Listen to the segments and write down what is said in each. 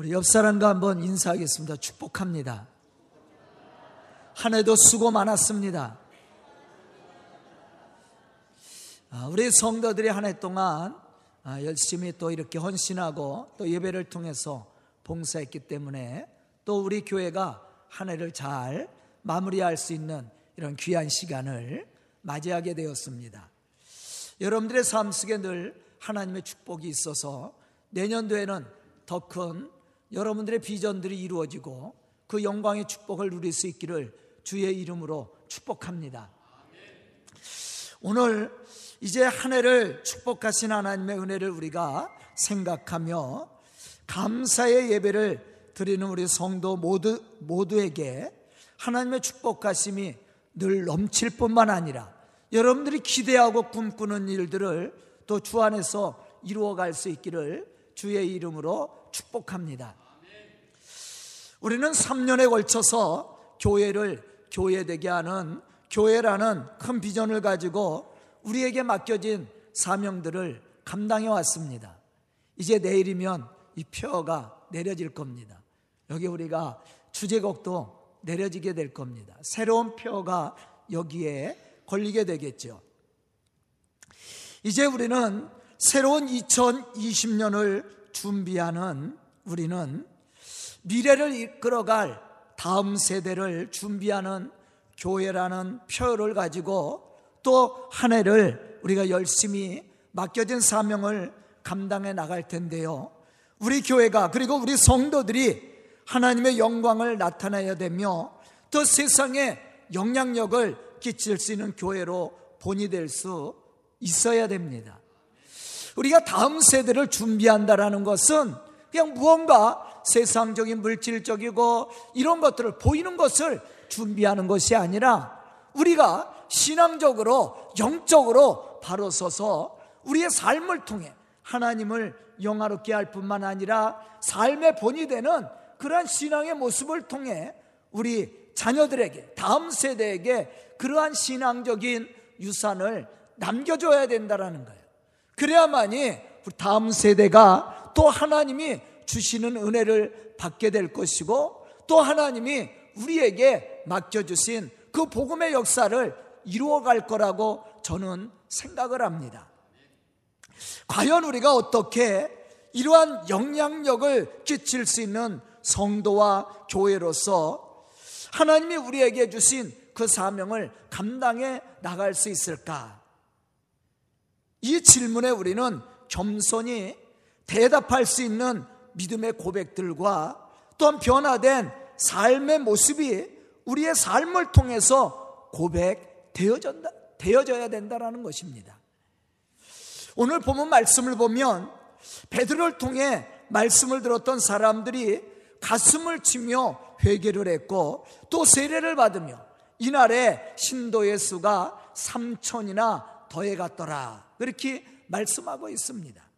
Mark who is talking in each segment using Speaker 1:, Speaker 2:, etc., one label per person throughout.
Speaker 1: 우리 옆 사람과 한번 인사하겠습니다. 축복합니다. 한 해도 수고 많았습니다. 아, 우리 성도들이 한 해 동안 아, 열심히 또 이렇게 헌신하고 또 예배를 통해서 봉사했기 때문에 또 우리 교회가 한 해를 잘 마무리할 수 있는 이런 귀한 시간을 맞이하게 되었습니다. 여러분들의 삶 속에 늘 하나님의 축복이 있어서 내년도에는 더 큰 여러분들의 비전들이 이루어지고 그 영광의 축복을 누릴 수 있기를 주의 이름으로 축복합니다. 오늘 이제 한 해를 축복하신 하나님의 은혜를 우리가 생각하며 감사의 예배를 드리는 우리 성도 모두, 모두에게 하나님의 축복하심이 늘 넘칠 뿐만 아니라 여러분들이 기대하고 꿈꾸는 일들을 또 주 안에서 이루어갈 수 있기를 주의 이름으로 축복합니다. 우리는 3년에 걸쳐서 교회를 교회되게 하는 교회라는 큰 비전을 가지고 우리에게 맡겨진 사명들을 감당해 왔습니다. 이제 내일이면 이 표가 내려질 겁니다. 여기 우리가 주제곡도 내려지게 될 겁니다. 새로운 표가 여기에 걸리게 되겠죠. 이제 우리는 새로운 2020년을 준비하는 우리는 미래를 이끌어갈 다음 세대를 준비하는 교회라는 표를 가지고 또 한 해를 우리가 열심히 맡겨진 사명을 감당해 나갈 텐데요. 우리 교회가 그리고 우리 성도들이 하나님의 영광을 나타내야 되며 또 세상에 영향력을 끼칠 수 있는 교회로 본이 될 수 있어야 됩니다. 우리가 다음 세대를 준비한다라는 것은 그냥 무언가 세상적인 물질적이고 이런 것들을 보이는 것을 준비하는 것이 아니라 우리가 신앙적으로 영적으로 바로 서서 우리의 삶을 통해 하나님을 영화롭게 할 뿐만 아니라 삶의 본이 되는 그러한 신앙의 모습을 통해 우리 자녀들에게 다음 세대에게 그러한 신앙적인 유산을 남겨줘야 된다라는 거예요. 그래야만이 다음 세대가 또 하나님이 주시는 은혜를 받게 될 것이고 또 하나님이 우리에게 맡겨주신 그 복음의 역사를 이루어갈 거라고 저는 생각을 합니다. 과연 우리가 어떻게 이러한 영향력을 끼칠 수 있는 성도와 교회로서 하나님이 우리에게 주신 그 사명을 감당해 나갈 수 있을까? 이 질문에 우리는 겸손히 대답할 수 있는 믿음의 고백들과 또한 변화된 삶의 모습이 우리의 삶을 통해서 고백되어진다, 되어져야 된다는 것입니다. 오늘 보면 말씀을 보면 베드로를 통해 말씀을 들었던 사람들이 가슴을 치며 회개를 했고 또 세례를 받으며 이날에 신도의 수가 3천이나 더해 갔더라. 그렇게 말씀하고 있습니다.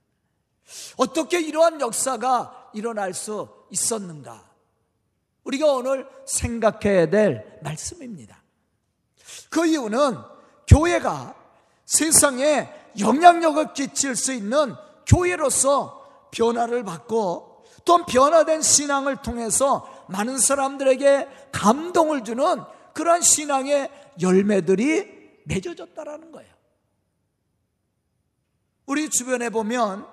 Speaker 1: 어떻게 이러한 역사가 일어날 수 있었는가? 우리가 오늘 생각해야 될 말씀입니다. 그 이유는 교회가 세상에 영향력을 끼칠 수 있는 교회로서 변화를 받고 또 변화된 신앙을 통해서 많은 사람들에게 감동을 주는 그러한 신앙의 열매들이 맺어졌다라는 거예요. 우리 주변에 보면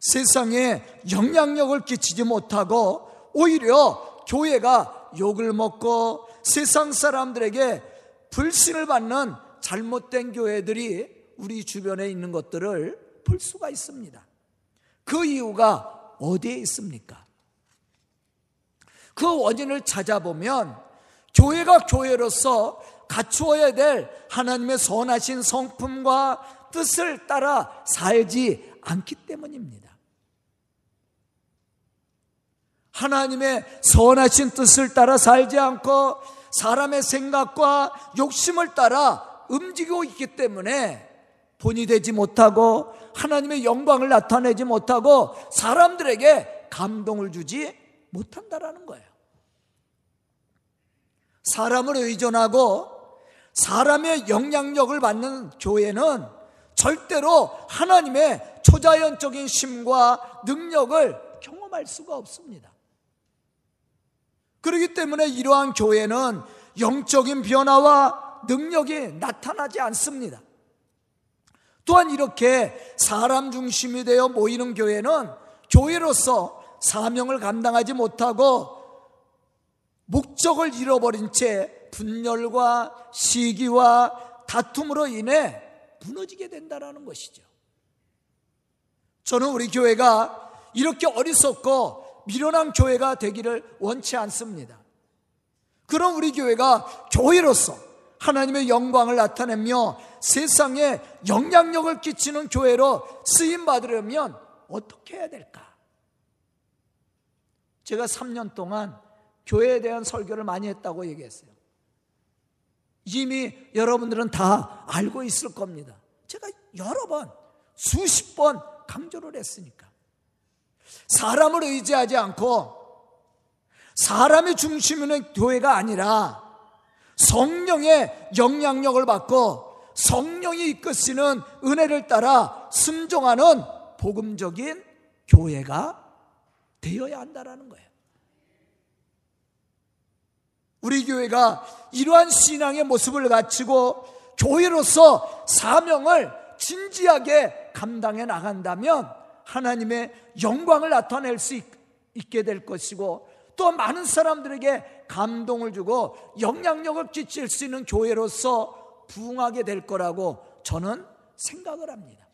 Speaker 1: 세상에 영향력을 끼치지 못하고 오히려 교회가 욕을 먹고 세상 사람들에게 불신을 받는 잘못된 교회들이 우리 주변에 있는 것들을 볼 수가 있습니다. 그 이유가 어디에 있습니까? 그 원인을 찾아보면 교회가 교회로서 갖추어야 될 하나님의 선하신 성품과 뜻을 따라 살지 않기 때문입니다. 하나님의 선하신 뜻을 따라 살지 않고 사람의 생각과 욕심을 따라 움직이고 있기 때문에 본이 되지 못하고 하나님의 영광을 나타내지 못하고 사람들에게 감동을 주지 못한다라는 거예요. 사람을 의존하고 사람의 영향력을 받는 교회는 절대로 하나님의 초자연적인 심과 능력을 경험 경험할 수가 없습니다. 그렇기 때문에 이러한 교회는 영적인 변화와 능력이 나타나지 않습니다. 또한 이렇게 사람 중심이 되어 모이는 교회는 교회로서 사명을 감당하지 못하고 목적을 잃어버린 채 분열과 시기와 다툼으로 인해 무너지게 된다는 것이죠. 저는 우리 교회가 이렇게 어리석고 미련한 교회가 되기를 원치 않습니다. 그럼 우리 교회가 교회로서 하나님의 영광을 나타내며 세상에 영향력을 끼치는 교회로 쓰임 받으려면 어떻게 해야 될까? 제가 3년 동안 교회에 대한 설교를 많이 했다고 얘기했어요. 이미 여러분들은 다 알고 있을 겁니다. 제가 여러 번, 수십 번 강조를 했으니까. 사람을 의지하지 않고 사람의 중심은 교회가 아니라 성령의 영향력을 받고 성령이 이끄시는 은혜를 따라 순종하는 복음적인 교회가 되어야 한다라는 거예요. 우리 교회가 이러한 신앙의 모습을 갖추고 교회로서 사명을 진지하게 감당해 나간다면 하나님의 영광을 나타낼 수 있게 될 것이고 또 많은 사람들에게 감동을 주고 영향력을 끼칠 수 있는 교회로서 부흥하게 될 거라고 저는 생각을 합니다.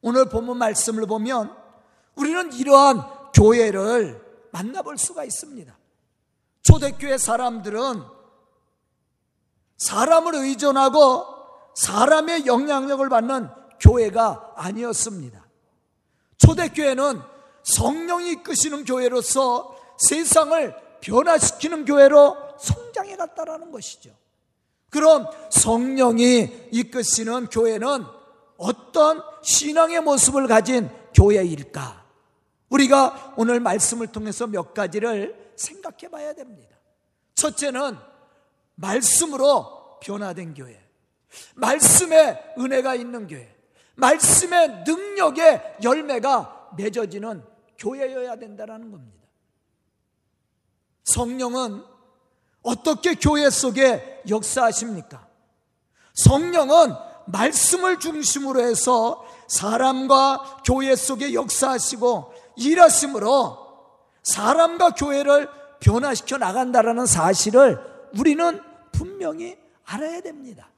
Speaker 1: 오늘 본문 말씀을 보면 우리는 이러한 교회를 만나볼 수가 있습니다. 초대교회 사람들은 사람을 의존하고 사람의 영향력을 받는 교회가 아니었습니다. 초대교회는 성령이 이끄시는 교회로서 세상을 변화시키는 교회로 성장해 갔다라는 것이죠. 그럼 성령이 이끄시는 교회는 어떤 신앙의 모습을 가진 교회일까? 우리가 오늘 말씀을 통해서 몇 가지를 생각해 봐야 됩니다. 첫째는 말씀으로 변화된 교회. 말씀의 은혜가 있는 교회. 말씀의 능력의 열매가 맺어지는 교회여야 된다는 겁니다. 성령은 어떻게 교회 속에 역사하십니까? 성령은 말씀을 중심으로 해서 사람과 교회 속에 역사하시고 일하심으로 사람과 교회를 변화시켜 나간다라는 사실을 우리는 분명히 알아야 됩니다.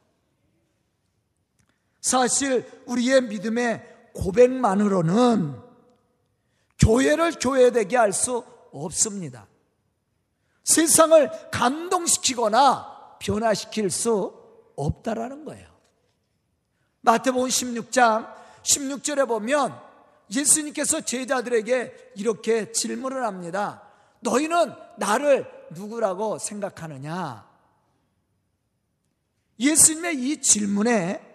Speaker 1: 사실 우리의 믿음의 고백만으로는 교회를 교회되게 할 수 없습니다. 세상을 감동시키거나 변화시킬 수 없다라는 거예요. 마태복음 16장 16절에 보면 예수님께서 제자들에게 이렇게 질문을 합니다. 너희는 나를 누구라고 생각하느냐? 예수님의 이 질문에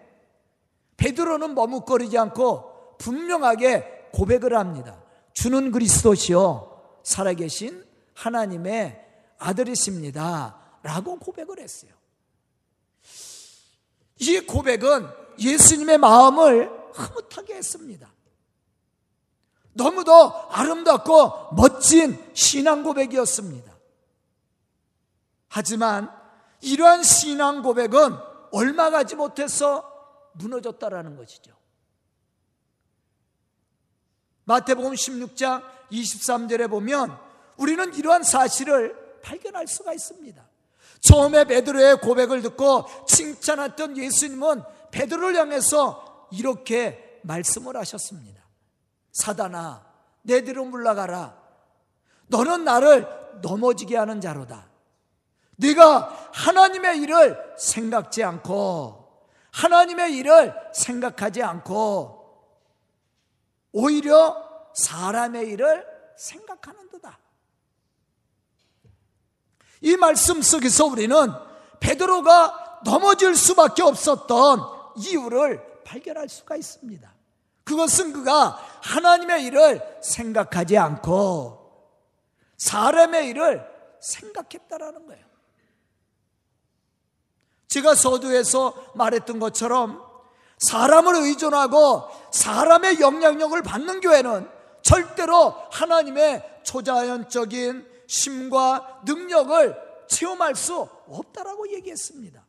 Speaker 1: 베드로는 머뭇거리지 않고 분명하게 고백을 합니다. 주는 그리스도시요 살아계신 하나님의 아들이십니다. 라고 고백을 했어요. 이 고백은 예수님의 마음을 흐뭇하게 했습니다. 너무도 아름답고 멋진 신앙 고백이었습니다. 하지만 이러한 신앙 고백은 얼마 가지 못해서 무너졌다라는 것이죠. 마태복음 16장 23절에 보면 우리는 이러한 사실을 발견할 수가 있습니다. 처음에 베드로의 고백을 듣고 칭찬했던 예수님은 베드로를 향해서 이렇게 말씀을 하셨습니다. 사단아, 내 뒤로 물러가라. 너는 나를 넘어지게 하는 자로다. 네가 하나님의 일을 생각지 않고 하나님의 일을 생각하지 않고 오히려 사람의 일을 생각하는 도다. 이 말씀 속에서 우리는 베드로가 넘어질 수밖에 없었던 이유를 발견할 수가 있습니다. 그것은 그가 하나님의 일을 생각하지 않고 사람의 일을 생각했다라는 거예요. 제가 서두에서 말했던 것처럼 사람을 의존하고 사람의 영향력을 받는 교회는 절대로 하나님의 초자연적인 심과 능력을 체험할 수 없다라고 얘기했습니다.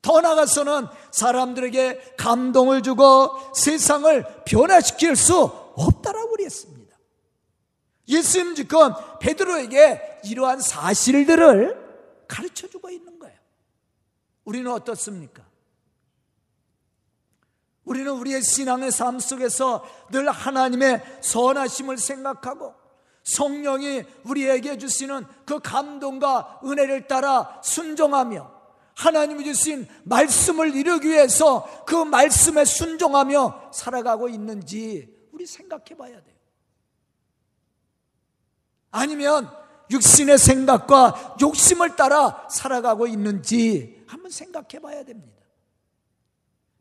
Speaker 1: 더 나아가서는 사람들에게 감동을 주고 세상을 변화시킬 수 없다라고 그랬습니다. 예수님 지금 베드로에게 이러한 사실들을 가르쳐 주고 있는. 우리는 어떻습니까? 우리는 우리의 신앙의 삶 속에서 늘 하나님의 선하심을 생각하고 성령이 우리에게 주시는 그 감동과 은혜를 따라 순종하며 하나님이 주신 말씀을 이루기 위해서 그 말씀에 순종하며 살아가고 있는지 우리 생각해 봐야 돼요. 아니면 육신의 생각과 욕심을 따라 살아가고 있는지 한번 생각해 봐야 됩니다.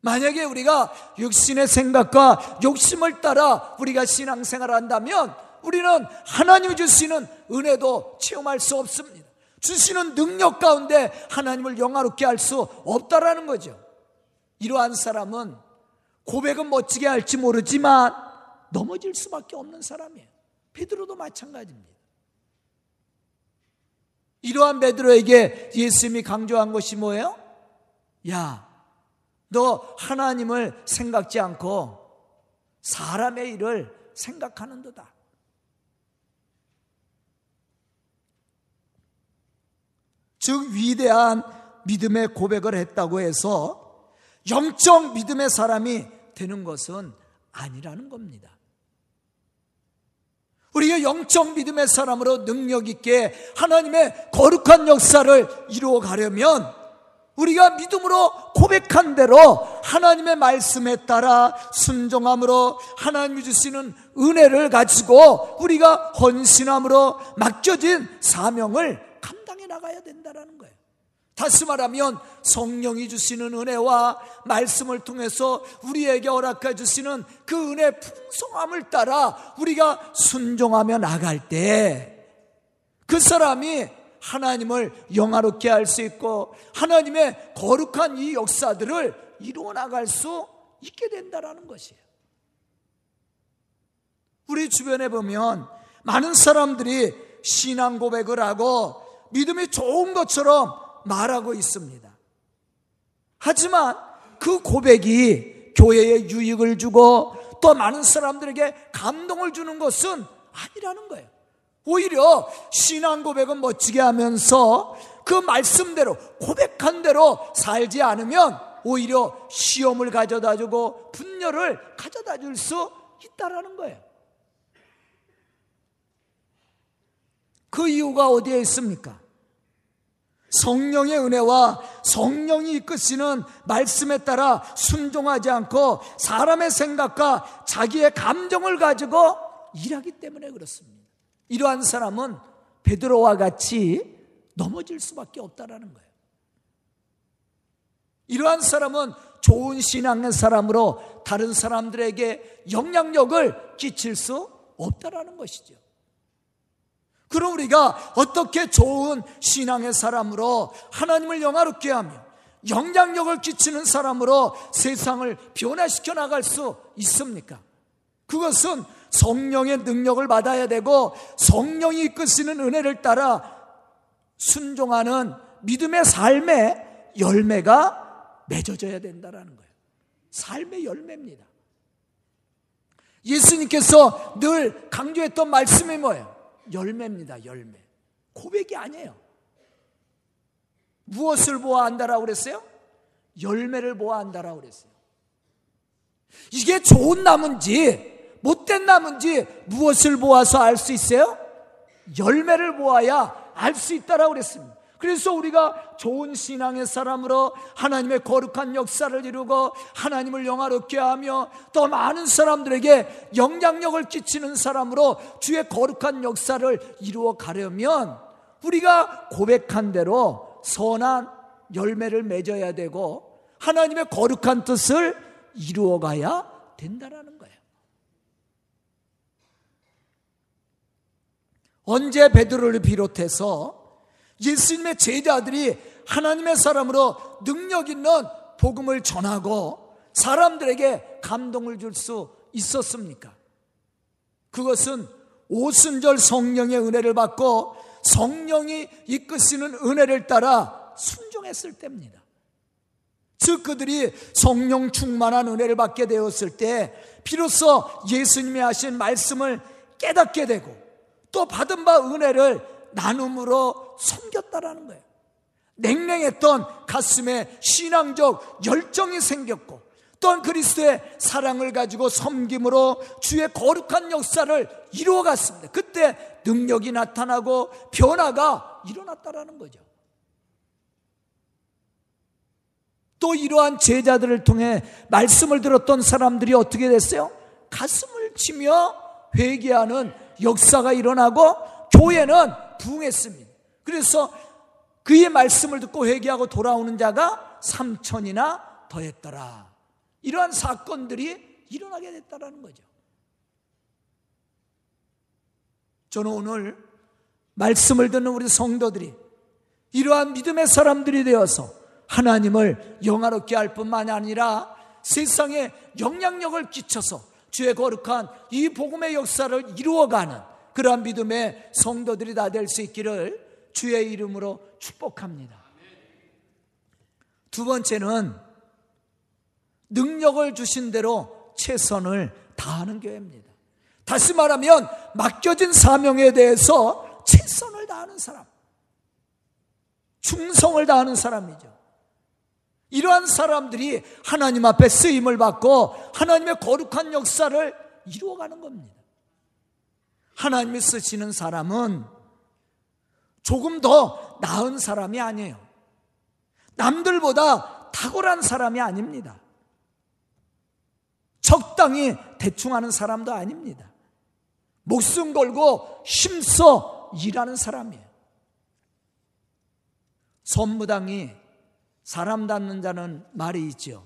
Speaker 1: 만약에 우리가 육신의 생각과 욕심을 따라 우리가 신앙생활을 한다면 우리는 하나님이 주시는 은혜도 체험할 수 없습니다. 주시는 능력 가운데 하나님을 영화롭게 할 수 없다라는 거죠. 이러한 사람은 고백은 멋지게 할지 모르지만 넘어질 수밖에 없는 사람이에요. 베드로도 마찬가지입니다. 이러한 베드로에게 예수님이 강조한 것이 뭐예요? 야, 너 하나님을 생각지 않고 사람의 일을 생각하는도다. 즉 위대한 믿음의 고백을 했다고 해서 영적 믿음의 사람이 되는 것은 아니라는 겁니다. 우리가 영적 믿음의 사람으로 능력 있게 하나님의 거룩한 역사를 이루어 가려면 우리가 믿음으로 고백한 대로 하나님의 말씀에 따라 순종함으로 하나님이 주시는 은혜를 가지고 우리가 헌신함으로 맡겨진 사명을 감당해 나가야 된다는 거예요. 다시 말하면 성령이 주시는 은혜와 말씀을 통해서 우리에게 허락해 주시는 그 은혜 풍성함을 따라 우리가 순종하며 나갈 때 그 사람이 하나님을 영화롭게 할 수 있고 하나님의 거룩한 이 역사들을 이루어 나갈 수 있게 된다라는 것이에요. 우리 주변에 보면 많은 사람들이 신앙 고백을 하고 믿음이 좋은 것처럼 말하고 있습니다. 하지만 그 고백이 교회에 유익을 주고 또 많은 사람들에게 감동을 주는 것은 아니라는 거예요. 오히려 신앙 고백은 멋지게 하면서 그 말씀대로 고백한 대로 살지 않으면 오히려 시험을 가져다 주고 분열을 가져다 줄 수 있다라는 거예요. 그 이유가 어디에 있습니까? 성령의 은혜와 성령이 이끄시는 말씀에 따라 순종하지 않고 사람의 생각과 자기의 감정을 가지고 일하기 때문에 그렇습니다. 이러한 사람은 베드로와 같이 넘어질 수밖에 없다라는 거예요. 이러한 사람은 좋은 신앙의 사람으로 다른 사람들에게 영향력을 끼칠 수 없다라는 것이죠. 그럼 우리가 어떻게 좋은 신앙의 사람으로 하나님을 영화롭게 하며 영향력을 끼치는 사람으로 세상을 변화시켜 나갈 수 있습니까? 그것은 성령의 능력을 받아야 되고 성령이 이끄시는 은혜를 따라 순종하는 믿음의 삶의 열매가 맺어져야 된다는 거예요. 삶의 열매입니다. 예수님께서 늘 강조했던 말씀이 뭐예요? 열매입니다, 열매. 고백이 아니에요. 무엇을 보아 안다라고 그랬어요? 열매를 보아 안다라고 그랬어요. 이게 좋은 나무인지 못된 나무인지 무엇을 보아서 알 수 있어요? 열매를 보아야 알 수 있다라고 그랬습니다. 그래서 우리가 좋은 신앙의 사람으로 하나님의 거룩한 역사를 이루고 하나님을 영화롭게 하며 더 많은 사람들에게 영향력을 끼치는 사람으로 주의 거룩한 역사를 이루어 가려면 우리가 고백한 대로 선한 열매를 맺어야 되고 하나님의 거룩한 뜻을 이루어 가야 된다라는 거예요. 언제 베드로를 비롯해서 예수님의 제자들이 하나님의 사람으로 능력 있는 복음을 전하고 사람들에게 감동을 줄 수 있었습니까? 그것은 오순절 성령의 은혜를 받고 성령이 이끄시는 은혜를 따라 순종했을 때입니다. 즉 그들이 성령 충만한 은혜를 받게 되었을 때 비로소 예수님이 하신 말씀을 깨닫게 되고 또 받은 바 은혜를 나눔으로 섬겼다라는 거예요. 냉랭했던 가슴에 신앙적 열정이 생겼고 또한 그리스도의 사랑을 가지고 섬김으로 주의 거룩한 역사를 이루어갔습니다. 그때 능력이 나타나고 변화가 일어났다라는 거죠. 또 이러한 제자들을 통해 말씀을 들었던 사람들이 어떻게 됐어요? 가슴을 치며 회개하는 역사가 일어나고 교회는 부흥했습니다. 그래서 그의 말씀을 듣고 회개하고 돌아오는 자가 3천이나 더했더라. 이러한 사건들이 일어나게 됐다라는 거죠. 저는 오늘 말씀을 듣는 우리 성도들이 이러한 믿음의 사람들이 되어서 하나님을 영화롭게 할 뿐만 아니라 세상에 영향력을 끼쳐서 주의 거룩한 이 복음의 역사를 이루어가는 그러한 믿음의 성도들이 다 될 수 있기를 주의 이름으로 축복합니다. 두 번째는 능력을 주신 대로 최선을 다하는 교회입니다. 다시 말하면 맡겨진 사명에 대해서 최선을 다하는 사람. 충성을 다하는 사람이죠. 이러한 사람들이 하나님 앞에 쓰임을 받고 하나님의 거룩한 역사를 이루어가는 겁니다. 하나님이 쓰시는 사람은 조금 더 나은 사람이 아니에요. 남들보다 탁월한 사람이 아닙니다. 적당히 대충 하는 사람도 아닙니다. 목숨 걸고 힘써 일하는 사람이에요. 선무당이 사람 닿는 자는 말이 있죠.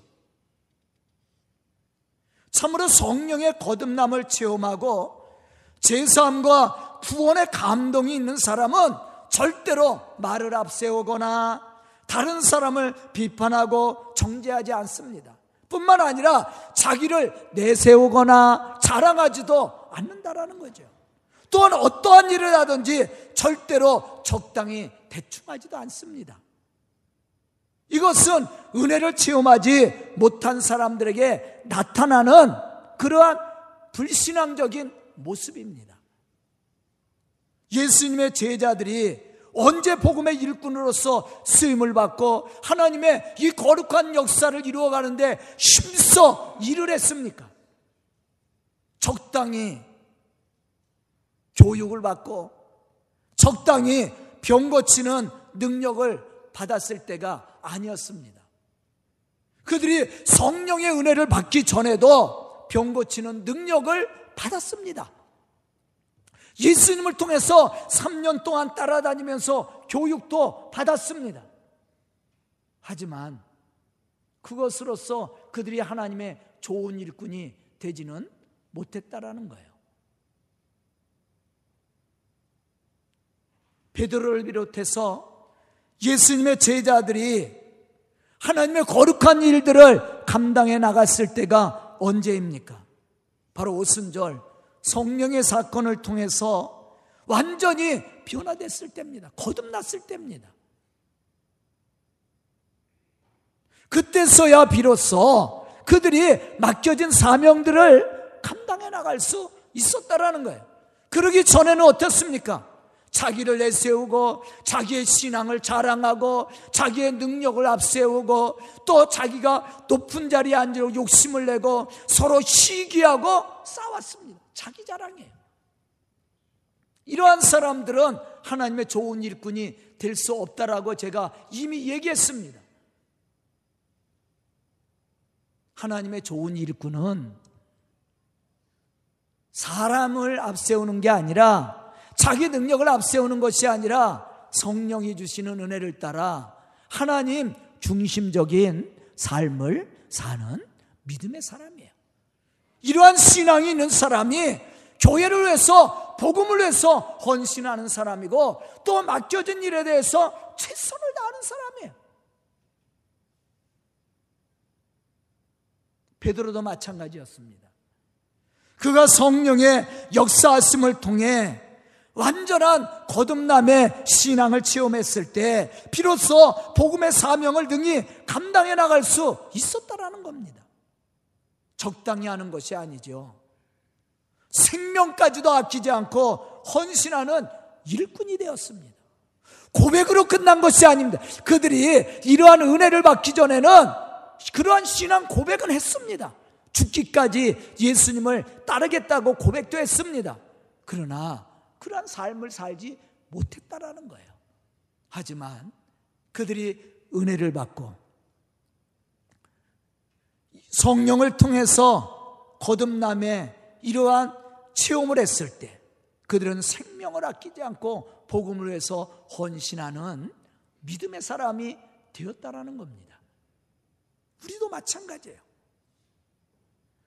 Speaker 1: 참으로 성령의 거듭남을 체험하고 제사함과 구원의 감동이 있는 사람은 절대로 말을 앞세우거나 다른 사람을 비판하고 정죄하지 않습니다. 뿐만 아니라 자기를 내세우거나 자랑하지도 않는다라는 거죠. 또한 어떠한 일을 하든지 절대로 적당히 대충하지도 않습니다. 이것은 은혜를 체험하지 못한 사람들에게 나타나는 그러한 불신앙적인 모습입니다. 예수님의 제자들이 언제 복음의 일꾼으로서 쓰임을 받고 하나님의 이 거룩한 역사를 이루어가는데 힘써 일을 했습니까? 적당히 교육을 받고 적당히 병 고치는 능력을 받았을 때가 아니었습니다. 그들이 성령의 은혜를 받기 전에도 병 고치는 능력을 받았습니다. 예수님을 통해서 3년 동안 따라다니면서 교육도 받았습니다. 하지만 그것으로서 그들이 하나님의 좋은 일꾼이 되지는 못했다라는 거예요. 베드로를 비롯해서 예수님의 제자들이 하나님의 거룩한 일들을 감당해 나갔을 때가 언제입니까? 바로 오순절 성령의 사건을 통해서 완전히 변화됐을 때입니다. 거듭났을 때입니다. 그때서야 비로소 그들이 맡겨진 사명들을 감당해 나갈 수 있었다라는 거예요. 그러기 전에는 어떻습니까? 자기를 내세우고 자기의 신앙을 자랑하고 자기의 능력을 앞세우고 또 자기가 높은 자리에 앉으려고 욕심을 내고 서로 시기하고 싸웠습니다. 자기 자랑이에요. 이러한 사람들은 하나님의 좋은 일꾼이 될 수 없다라고 제가 이미 얘기했습니다. 하나님의 좋은 일꾼은 사람을 앞세우는 게 아니라 자기 능력을 앞세우는 것이 아니라 성령이 주시는 은혜를 따라 하나님 중심적인 삶을 사는 믿음의 사람이에요. 이러한 신앙이 있는 사람이 교회를 위해서 복음을 위해서 헌신하는 사람이고 또 맡겨진 일에 대해서 최선을 다하는 사람이에요. 베드로도 마찬가지였습니다. 그가 성령의 역사하심을 통해 완전한 거듭남의 신앙을 체험했을 때 비로소 복음의 사명을 능히 감당해 나갈 수 있었다라는 겁니다. 적당히 하는 것이 아니죠. 생명까지도 아끼지 않고 헌신하는 일꾼이 되었습니다. 고백으로 끝난 것이 아닙니다. 그들이 이러한 은혜를 받기 전에는 그러한 신앙 고백은 했습니다. 죽기까지 예수님을 따르겠다고 고백도 했습니다. 그러나 그러한 삶을 살지 못했다라는 거예요. 하지만 그들이 은혜를 받고 성령을 통해서 거듭남에 이러한 체험을 했을 때 그들은 생명을 아끼지 않고 복음을 위해서 헌신하는 믿음의 사람이 되었다라는 겁니다. 우리도 마찬가지예요.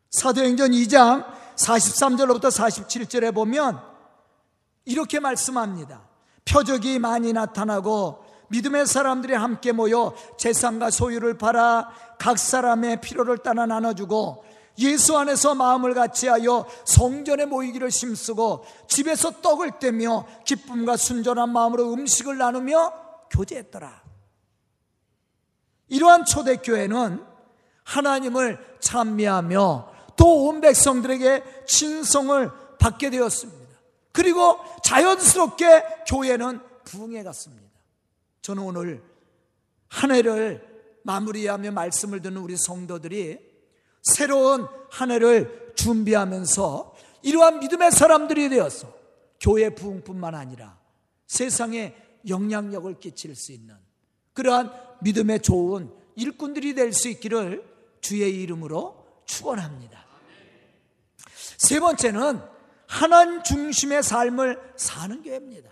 Speaker 1: 사도행전 2장 43절로부터 47절에 보면 이렇게 말씀합니다. 표적이 많이 나타나고 믿음의 사람들이 함께 모여 재산과 소유를 팔아 각 사람의 필요를 따라 나눠주고 예수 안에서 마음을 같이하여 성전에 모이기를 힘쓰고 집에서 떡을 떼며 기쁨과 순전한 마음으로 음식을 나누며 교제했더라. 이러한 초대교회는 하나님을 찬미하며 또 온 백성들에게 친성을 받게 되었습니다. 그리고 자연스럽게 교회는 부흥해 갔습니다. 저는 오늘 한 해를 마무리하며 말씀을 듣는 우리 성도들이 새로운 한 해를 준비하면서 이러한 믿음의 사람들이 되어서 교회 부흥뿐만 아니라 세상에 영향력을 끼칠 수 있는 그러한 믿음의 좋은 일꾼들이 될 수 있기를 주의 이름으로 축원합니다. 세 번째는 하나님 중심의 삶을 사는 교회입니다.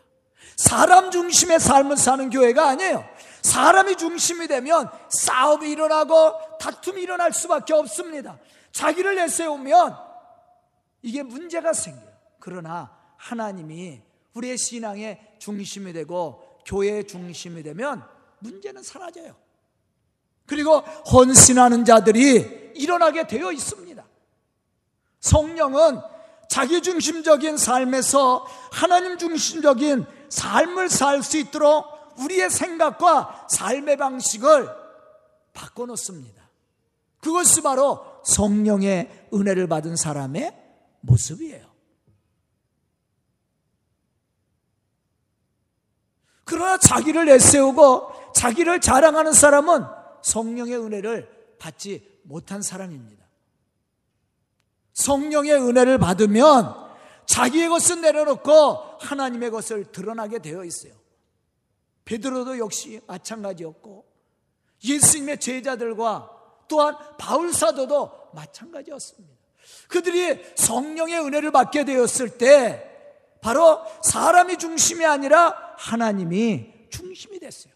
Speaker 1: 사람 중심의 삶을 사는 교회가 아니에요. 사람이 중심이 되면 싸움이 일어나고 다툼이 일어날 수밖에 없습니다. 자기를 내세우면 이게 문제가 생겨요. 그러나 하나님이 우리의 신앙의 중심이 되고 교회의 중심이 되면 문제는 사라져요. 그리고 헌신하는 자들이 일어나게 되어 있습니다. 성령은 자기 중심적인 삶에서 하나님 중심적인 삶을 살 수 있도록 우리의 생각과 삶의 방식을 바꿔놓습니다. 그것이 바로 성령의 은혜를 받은 사람의 모습이에요. 그러나 자기를 내세우고 자기를 자랑하는 사람은 성령의 은혜를 받지 못한 사람입니다. 성령의 은혜를 받으면 자기의 것은 내려놓고 하나님의 것을 드러나게 되어 있어요. 베드로도 역시 마찬가지였고 예수님의 제자들과 또한 바울 사도도 마찬가지였습니다. 그들이 성령의 은혜를 받게 되었을 때 바로 사람이 중심이 아니라 하나님이 중심이 됐어요.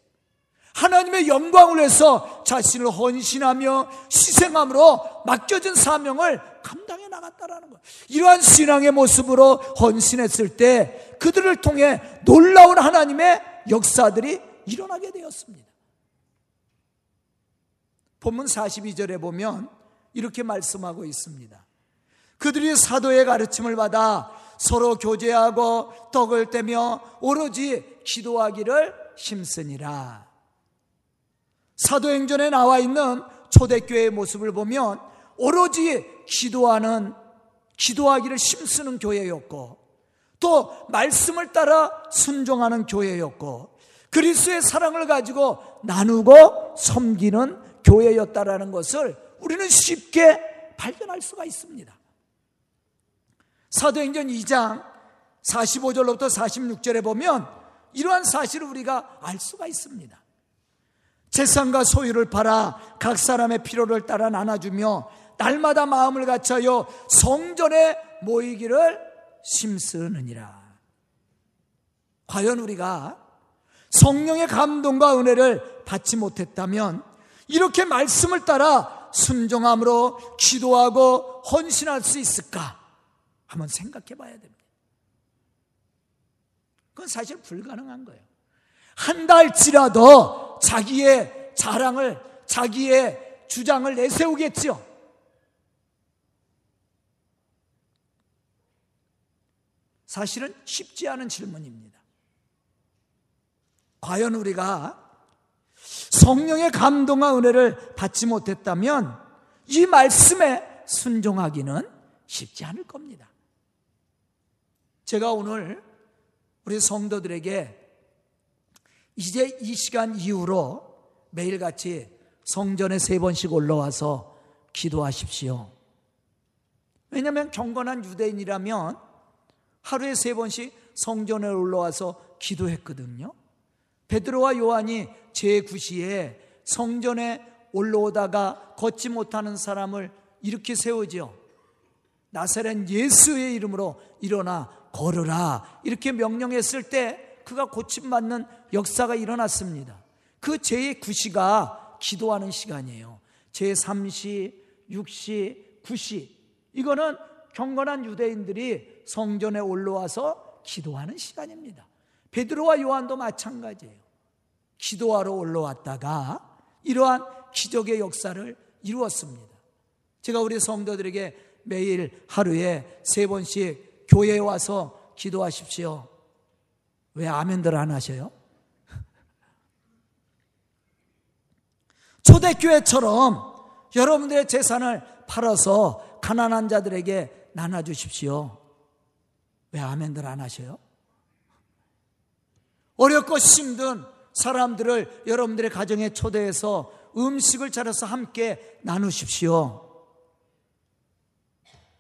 Speaker 1: 하나님의 영광을 위해서 자신을 헌신하며 희생함으로 맡겨진 사명을 감당해 나갔다라는 거예요. 이러한 신앙의 모습으로 헌신했을 때 그들을 통해 놀라운 하나님의 역사들이 일어나게 되었습니다. 본문 42절에 보면 이렇게 말씀하고 있습니다. 그들이 사도의 가르침을 받아 서로 교제하고 떡을 떼며 오로지 기도하기를 힘쓰니라. 사도행전에 나와 있는 초대교회의 모습을 보면 오로지 기도하는 기도하기를 힘쓰는 교회였고 또 말씀을 따라 순종하는 교회였고 그리스의 사랑을 가지고 나누고 섬기는 교회였다라는 것을 우리는 쉽게 발견할 수가 있습니다. 사도행전 2장 45절로부터 46절에 보면 이러한 사실을 우리가 알 수가 있습니다. 재산과 소유를 팔아 각 사람의 필요를 따라 나눠주며 날마다 마음을 갖춰요 성전에 모이기를 심쓰느니라. 과연 우리가 성령의 감동과 은혜를 받지 못했다면 이렇게 말씀을 따라 순종함으로 기도하고 헌신할 수 있을까? 한번 생각해 봐야 됩니다. 그건 사실 불가능한 거예요. 한 달치라도 자기의 자랑을, 자기의 주장을 내세우겠지요. 사실은 쉽지 않은 질문입니다. 과연 우리가 성령의 감동과 은혜를 받지 못했다면 이 말씀에 순종하기는 쉽지 않을 겁니다. 제가 오늘 우리 성도들에게 이제 이 시간 이후로 매일같이 성전에 세 번씩 올라와서 기도하십시오. 왜냐하면 경건한 유대인이라면 하루에 세 번씩 성전에 올라와서 기도했거든요. 베드로와 요한이 제9시에 성전에 올라오다가 걷지 못하는 사람을 이렇게 세우지요. 나사렛 예수의 이름으로 일어나 걸으라 이렇게 명령했을 때 그가 고침받는 역사가 일어났습니다. 그 제9시가 기도하는 시간이에요. 제3시, 6시, 9시 이거는 경건한 유대인들이 성전에 올라와서 기도하는 시간입니다. 베드로와 요한도 마찬가지예요. 기도하러 올라왔다가 이러한 기적의 역사를 이루었습니다. 제가 우리 성도들에게 매일 하루에 세 번씩 교회에 와서 기도하십시오. 왜 아멘들 안 하셔요? 초대교회처럼 여러분들의 재산을 팔아서 가난한 자들에게 나눠주십시오. 왜 아멘들 안 하셔요? 어렵고 힘든 사람들을 여러분들의 가정에 초대해서 음식을 차려서 함께 나누십시오.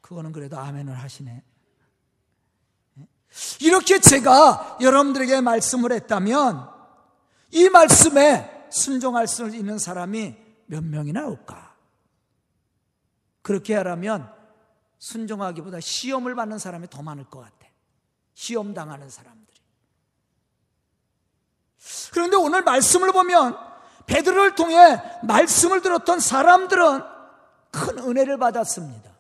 Speaker 1: 그거는 그래도 아멘을 하시네. 이렇게 제가 여러분들에게 말씀을 했다면 이 말씀에 순종할 수 있는 사람이 몇 명이나 올까? 그렇게 하라면 순종하기보다 시험을 받는 사람이 더 많을 것 같아. 시험 당하는 사람들이. 그런데 오늘 말씀을 보면 베드로를 통해 말씀을 들었던 사람들은 큰 은혜를 받았습니다.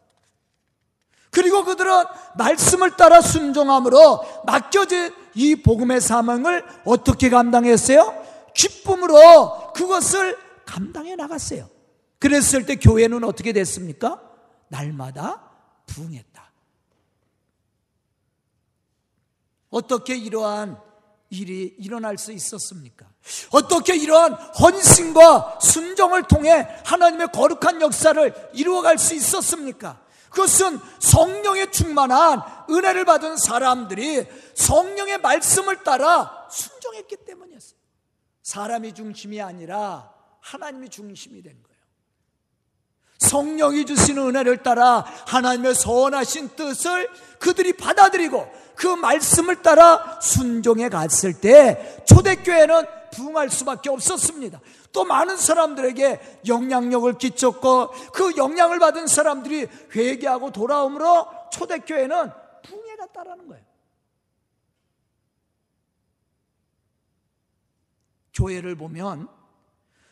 Speaker 1: 그리고 그들은 말씀을 따라 순종함으로 맡겨진 이 복음의 사명을 어떻게 감당했어요? 기쁨으로 그것을 감당해 나갔어요. 그랬을 때 교회는 어떻게 됐습니까? 날마다 부흥했다. 어떻게 이러한 일이 일어날 수 있었습니까? 어떻게 이러한 헌신과 순종을 통해 하나님의 거룩한 역사를 이루어갈 수 있었습니까? 그것은 성령의 충만한 은혜를 받은 사람들이 성령의 말씀을 따라 순종했기 때문이었어요. 사람이 중심이 아니라 하나님이 중심이 된 거예요. 성령이 주시는 은혜를 따라 하나님의 선하신 뜻을 그들이 받아들이고 그 말씀을 따라 순종해 갔을 때 초대교회는 부흥할 수밖에 없었습니다. 또 많은 사람들에게 영향력을 끼쳤고 그 영향을 받은 사람들이 회개하고 돌아오므로 초대교회는 부흥해 갔다라는 거예요. 교회를 보면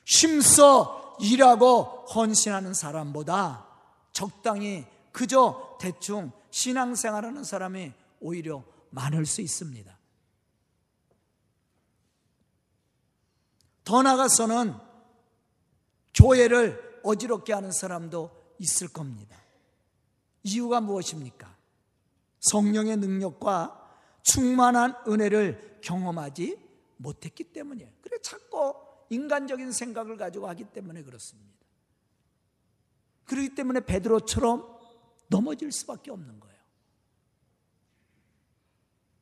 Speaker 1: 심서 일하고 헌신하는 사람보다 적당히 그저 대충 신앙생활하는 사람이 오히려 많을 수 있습니다. 더 나아가서는 교회를 어지럽게 하는 사람도 있을 겁니다. 이유가 무엇입니까? 성령의 능력과 충만한 은혜를 경험하지 못했기 때문이에요. 그래 자꾸 인간적인 생각을 가지고 하기 때문에 그렇습니다. 그렇기 때문에 베드로처럼 넘어질 수밖에 없는 거예요.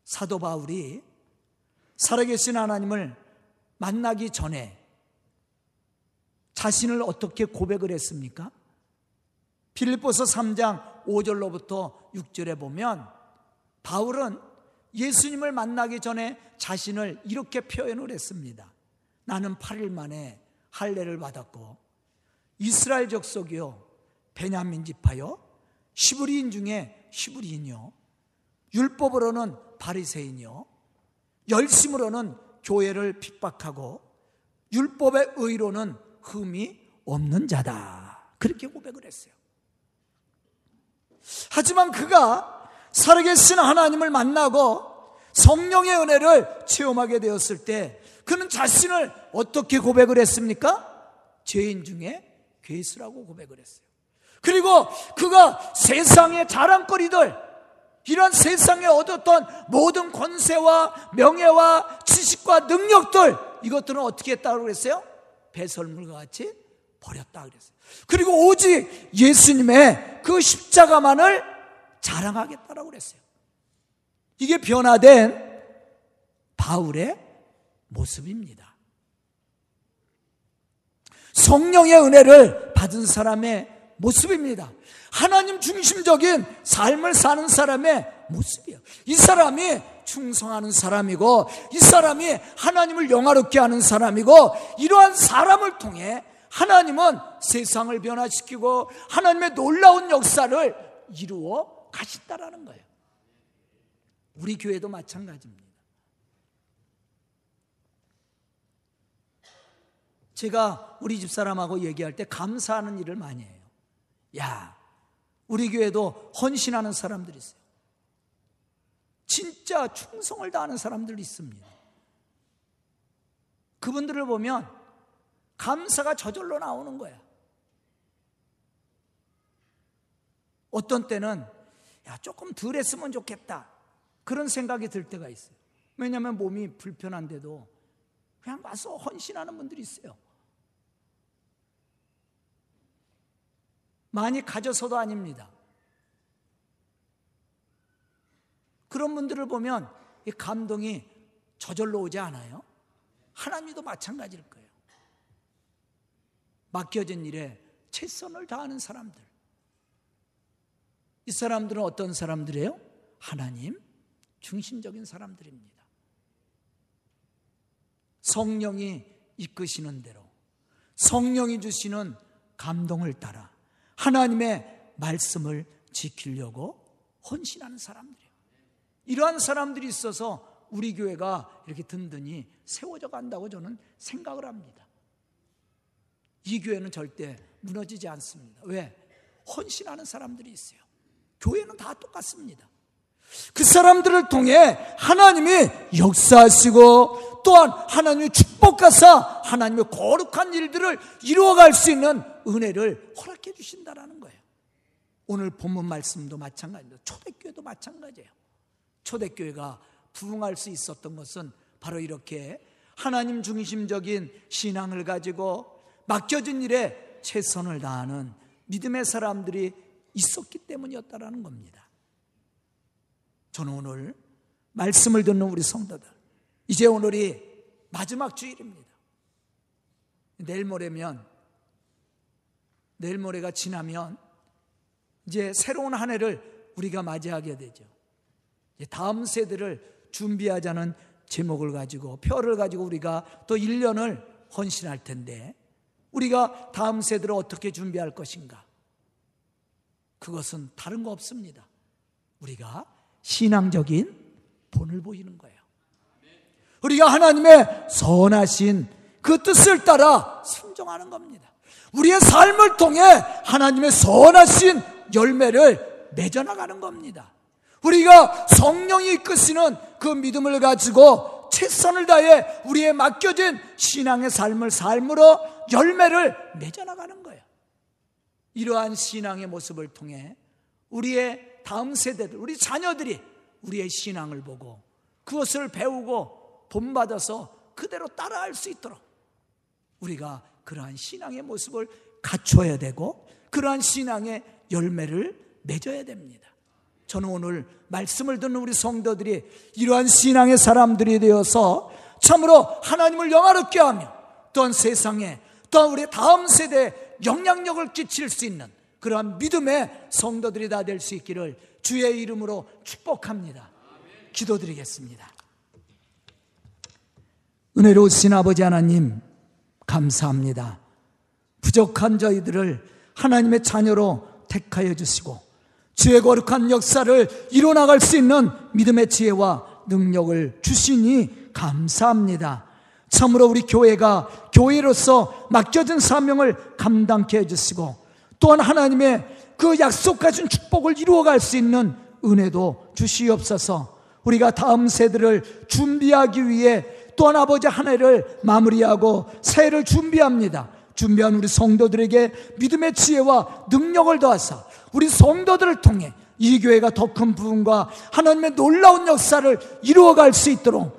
Speaker 1: 사도 바울이 살아계신 하나님을 만나기 전에 자신을 어떻게 고백을 했습니까? 빌립보서 3장 5절로부터 6절에 보면 바울은 예수님을 만나기 전에 자신을 이렇게 표현을 했습니다. 나는 8일 만에 할례를 받았고 이스라엘 족속이요 베냐민 지파요 시브리인 중에 시브리인요 율법으로는 바리새인이요 열심으로는 교회를 핍박하고 율법의 의로는 흠이 없는 자다. 그렇게 고백을 했어요. 하지만 그가 살아계신 하나님을 만나고 성령의 은혜를 체험하게 되었을 때 그는 자신을 어떻게 고백을 했습니까? 죄인 중에 괴수라고 고백을 했어요. 그리고 그가 세상의 자랑거리들 이런 세상에 얻었던 모든 권세와 명예와 지식과 능력들 이것들은 어떻게 했다고 그랬어요? 배설물과 같이 버렸다 그랬어요. 그리고 오직 예수님의 그 십자가만을 자랑하겠다라고 그랬어요. 이게 변화된 바울의 모습입니다. 성령의 은혜를 받은 사람의 모습입니다. 하나님 중심적인 삶을 사는 사람의 모습이에요. 이 사람이 충성하는 사람이고, 이 사람이 하나님을 영화롭게 하는 사람이고, 이러한 사람을 통해 하나님은 세상을 변화시키고 하나님의 놀라운 역사를 이루어 가신다라는 거예요. 우리 교회도 마찬가지입니다. 제가 우리 집사람하고 얘기할 때 감사하는 일을 많이 해요. 야, 우리 교회도 헌신하는 사람들이 있어요. 진짜 충성을 다하는 사람들이 있습니다. 그분들을 보면 감사가 저절로 나오는 거야. 어떤 때는 야, 조금 덜 했으면 좋겠다. 그런 생각이 들 때가 있어요. 왜냐하면 몸이 불편한데도 그냥 와서 헌신하는 분들이 있어요. 많이 가져서도 아닙니다. 그런 분들을 보면 이 감동이 저절로 오지 않아요? 하나님도 마찬가지일 거예요. 맡겨진 일에 최선을 다하는 사람들. 이 사람들은 어떤 사람들이에요? 하나님 중심적인 사람들입니다. 성령이 이끄시는 대로 성령이 주시는 감동을 따라 하나님의 말씀을 지키려고 헌신하는 사람들이에요. 이러한 사람들이 있어서 우리 교회가 이렇게 든든히 세워져 간다고 저는 생각을 합니다. 이 교회는 절대 무너지지 않습니다. 왜? 헌신하는 사람들이 있어요. 교회는 다 똑같습니다. 그 사람들을 통해 하나님이 역사하시고 또한 하나님의 축복하사 하나님의 거룩한 일들을 이루어갈 수 있는 은혜를 허락해 주신다라는 거예요. 오늘 본문 말씀도 마찬가지입니다. 초대교회도 마찬가지예요. 초대교회가 부흥할 수 있었던 것은 바로 이렇게 하나님 중심적인 신앙을 가지고 맡겨진 일에 최선을 다하는 믿음의 사람들이 있었기 때문이었다라는 겁니다. 저는 오늘 말씀을 듣는 우리 성도들, 이제 오늘이 마지막 주일입니다. 내일 모레면, 내일 모레가 지나면 이제 새로운 한 해를 우리가 맞이하게 되죠. 다음 세대를 준비하자는 제목을 가지고, 표를 가지고 우리가 또 1년을 헌신할 텐데, 우리가 다음 세대를 어떻게 준비할 것인가? 그것은 다른 거 없습니다. 우리가 신앙적인 본을 보이는 거예요. 우리가 하나님의 선하신 그 뜻을 따라 순종하는 겁니다. 우리의 삶을 통해 하나님의 선하신 열매를 맺어나가는 겁니다. 우리가 성령이 이끄시는 그 믿음을 가지고 최선을 다해 우리의 맡겨진 신앙의 삶을 삶으로 열매를 맺어나가는 거예요. 이러한 신앙의 모습을 통해 우리의 다음 세대들, 우리 자녀들이 우리의 신앙을 보고 그것을 배우고 본받아서 그대로 따라할 수 있도록 우리가 그러한 신앙의 모습을 갖춰야 되고 그러한 신앙의 열매를 맺어야 됩니다. 저는 오늘 말씀을 듣는 우리 성도들이 이러한 신앙의 사람들이 되어서 참으로 하나님을 영화롭게 하며 또한 세상에 또한 우리 다음 세대에 영향력을 끼칠 수 있는 그러한 믿음의 성도들이 다 될 수 있기를 주의 이름으로 축복합니다. 기도드리겠습니다. 은혜로우신 아버지 하나님, 감사합니다. 부족한 저희들을 하나님의 자녀로 택하여 주시고, 주의 거룩한 역사를 이뤄나갈 수 있는 믿음의 지혜와 능력을 주시니 감사합니다. 참으로 우리 교회가 교회로서 맡겨진 사명을 감당케 해주시고 또한 하나님의 그 약속하신 축복을 이루어갈 수 있는 은혜도 주시옵소서 우리가 다음 세대를 준비하기 위해 또한 아버지 한 해를 마무리하고 새해를 준비합니다. 준비한 우리 성도들에게 믿음의 지혜와 능력을 더하사 우리 성도들을 통해 이 교회가 더 큰 부흥과 하나님의 놀라운 역사를 이루어갈 수 있도록